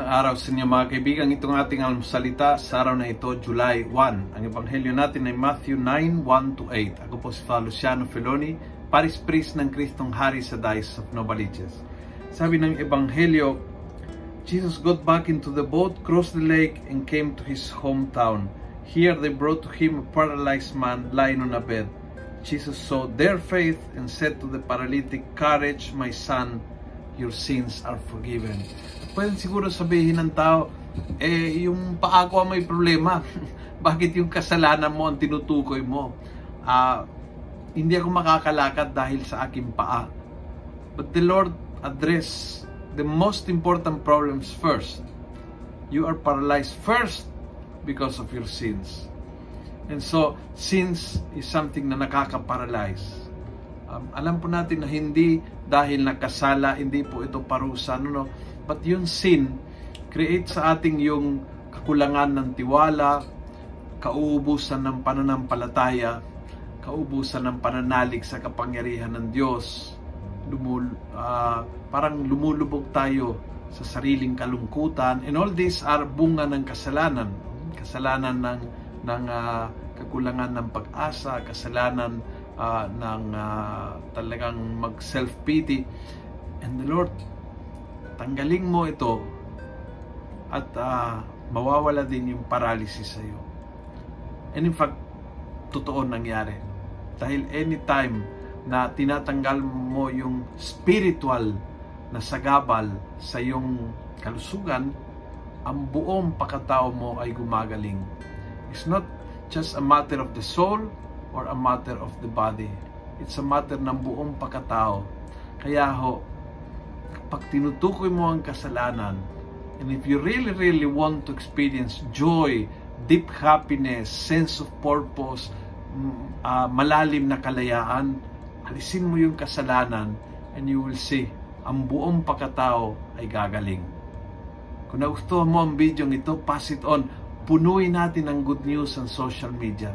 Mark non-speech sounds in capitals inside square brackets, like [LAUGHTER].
araw sa inyo mga kaibigan. Itong ating almusalita sa araw na ito, July 1. Ang ebanghelyo natin ay Matthew 9, 1-8. Ako po si Father Luciano Feloni, Paris Priest ng Kristong Hari sa Dice of Novaliches. Sabi ng ebanghelyo, Jesus got back into the boat, crossed the lake, and came to his hometown. Here they brought to him a paralyzed man lying on a bed. Jesus saw their faith and said to the paralytic, Courage, my son, your sins are forgiven. Pwede siguro sabihin ng tao, eh, yung paa ko may problema. [LAUGHS] Bakit yung kasalanan mo ang tinutukoy mo? Uh, hindi ako makakalakad dahil sa aking paa. But the Lord addressed the most important problems first. You are paralyzed first because of your sins. And so, sins is something na nakaka-paralyze. Um, alam po natin na hindi dahil nakasala, hindi po ito parusa. No, no? But yung sin, create sa ating yung kakulangan ng tiwala, kauubusan ng pananampalataya, kaubusan ng pananalig sa kapangyarihan ng Diyos. Lumul, uh, parang lumulubog tayo sa sariling kalungkutan. And all these are bunga ng kasalanan. Kasalanan ng, ng uh, kakulangan ng pag-asa, kasalanan uh, ng uh, talagang mag self-pity. And the Lord, tanggalin mo ito at uh, mawawala din yung paralysis sa iyo. And in fact, totoo nangyari. Dahil anytime na tinatanggal mo yung spiritual na sagabal sa iyong kalusugan, ang buong pakatao mo ay gumagaling. It's not just a matter of the soul, or a matter of the body. It's a matter ng buong pagkatao. Kaya ho, pag tinutukoy mo ang kasalanan, and if you really, really want to experience joy, deep happiness, sense of purpose, uh, malalim na kalayaan, alisin mo yung kasalanan and you will see ang buong pagkatao ay gagaling. Kung nagustuhan mo ang video ito, pass it on. Punuin natin ang good news sa social media.